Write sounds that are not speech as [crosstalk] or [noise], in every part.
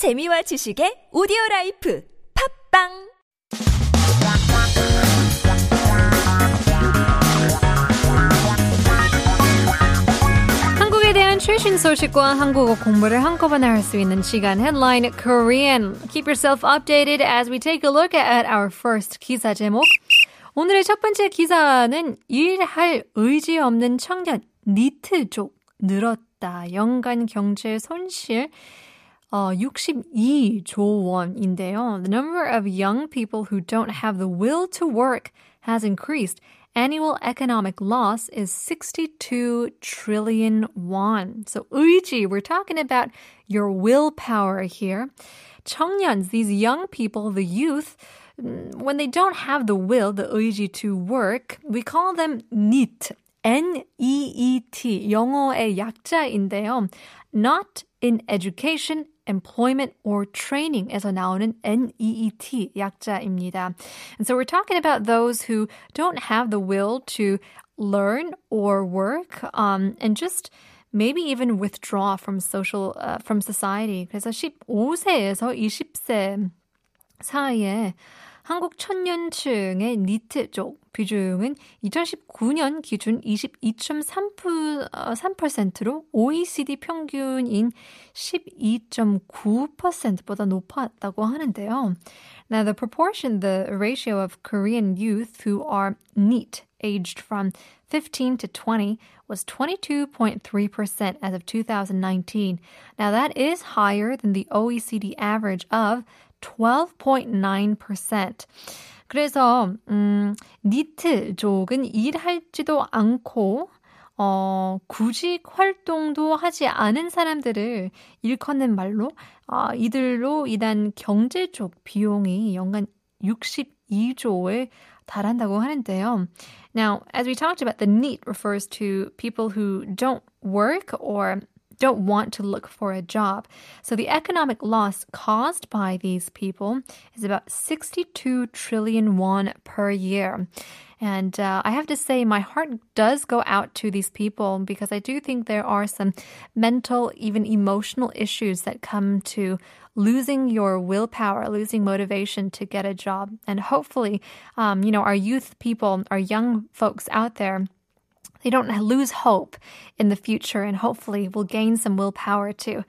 재미와 지식의 오디오 라이프 팝빵 한국에 대한 최신 소식과 한국어 공부를 한꺼번에 할 수 있는 시간 Headline Korean. Keep yourself updated as we take a look at our first 기사 제목. 오늘의 첫 번째 기사는 일할 의지 없는 청년 니트 족 늘었다. 연간 경제 손실 어, 62조 원인데요. The number of young people who don't have the will to work has increased. Annual economic loss is 62 trillion won. So 의지, we're talking about your willpower here. 청년s, these young people, the youth, when they don't have the will, the 의지 to work, we call them NEET. N-E-E-T. 영어의 약자인데요. Not in education, employment, or training에서 나오는 NEET 약자입니다. And so we're talking about those who don't have the will to learn or work, um, and just maybe even withdraw from social, uh, from society. 그래서 15세에서 20세 사이에 한국 천년층의 니트 족 비중은 2019년 기준 22.3%로 OECD 평균인 12.9%보다 높았다고 하는데요. Now the proportion, the ratio of Korean youth who are NEET aged from 15 to 20 was 22.3% as of 2019. Now that is higher than the OECD average of 12.9%. 그래서 음, 니트족은 일할지도 않고 어, 구직 활동도 하지 않은 사람들을 일컫는 말로 어, 이들로 인한 경제 쪽 비용이 연간 62조에 달한다고 하는데요. Now, as we talked about, the NEET refers to people who don't work or don't want to look for a job. So the economic loss caused by these people is about 62 trillion won per year. And uh, I have to say, my heart does go out to these people because I do think there are some mental, even emotional issues that come to losing your willpower, losing motivation to get a job. And hopefully, um, you know, our youth people, our young folks out there, they don't lose hope in the future and hopefully will gain some willpower to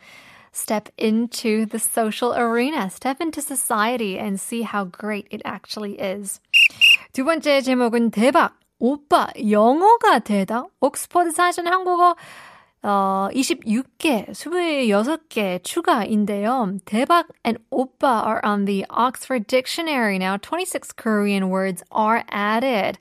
step into the social arena, step into society and see how great it actually is. 두 번째 제목은 대박! 오빠, 영어가 되다? 옥스퍼드 사전 한국어 어, 26개, 26개 추가인데요. 대박 and 오빠 are on the Oxford Dictionary now. 26 Korean words are added.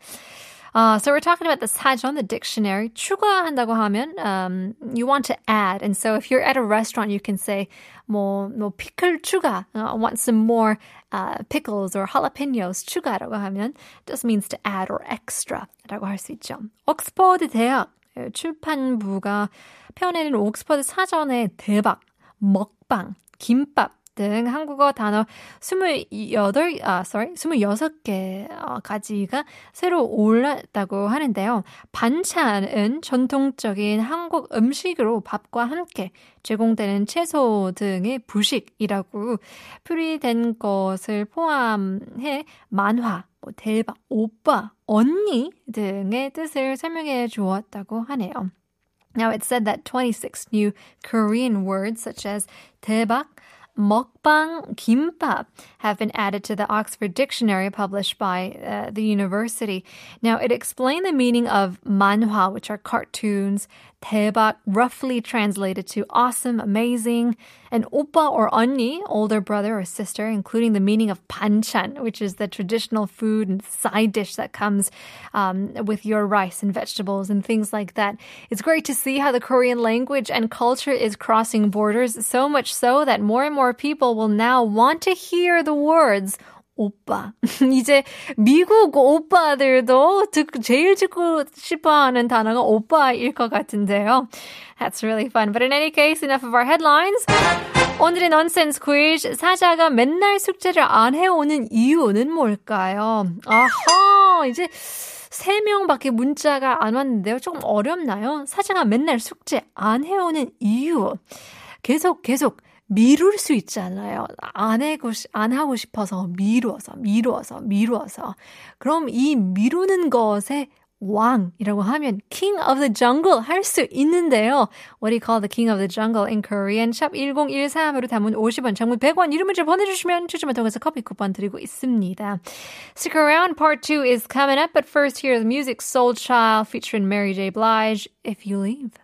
Uh, so we're talking about the 사전, the dictionary. 추가한다고 하면 um, you want to add. And so if you're at a restaurant, you can say 뭐, 뭐 pickle 추가. Uh, I want some more uh, pickles or jalapenos 추가라고 하면 just means to add or extra라고 할 수 있죠. 옥스퍼드 대학 출판부가 펴내는 옥스퍼드 사전의 대박, 먹방, 김밥 등 한국어 단어 28, 아, sorry, 26개가지가 새로 올랐다고 하는데요. 반찬은 전통적인 한국 음식으로 밥과 함께 제공되는 채소 등의 부식이라고 표리된 것을 포함해 만화, 뭐 대박, 오빠, 언니 등의 뜻을 설명해 주었다고 하네요. Now it said that 26 new Korean words such as 대박, Mukbang kimbap have been added to the Oxford Dictionary published by uh, the university. Now, it explained the meaning of manhwa, which are cartoons, 대박, roughly translated to awesome, amazing, and oppa or 언니, older brother or sister, including the meaning of banchan, which is the traditional food and side dish that comes um, with your rice and vegetables and things like that. It's great to see how the Korean language and culture is crossing borders, so much so that more and more people will now want to hear the words 오빠. [laughs] 이제 미국 오빠들도 듣, 제일 듣고 싶어 하는 단어가 오빠일 것 같은데요. That's really fun. But in any case, enough of our headlines. 오늘의 nonsense quiz. 사자가 맨날 숙제를 안 해오는 이유는 뭘까요? 아하, 이제 3명밖에 문자가 안 왔는데요. 조금 어렵나요? 사자가 맨날 숙제 안 해오는 이유. 계속, 계속 미룰 수 있잖아요. 안 하고, 안 하고 싶어서 미루어서, 미루어서, 미루어서. 그럼 이 미루는 것에 왕이라고 하면 king of the jungle 할 수 있는데요. What do you call the king of the jungle in Korean? 샵 1013으로 담은 50원, 장문 100원 이름 문자 보내주시면 추첨을 통해서 커피 쿠폰 드리고 있습니다. Stick around, part 2 is coming up, but first here's music Soul Child featuring Mary J. Blige, If You Leave.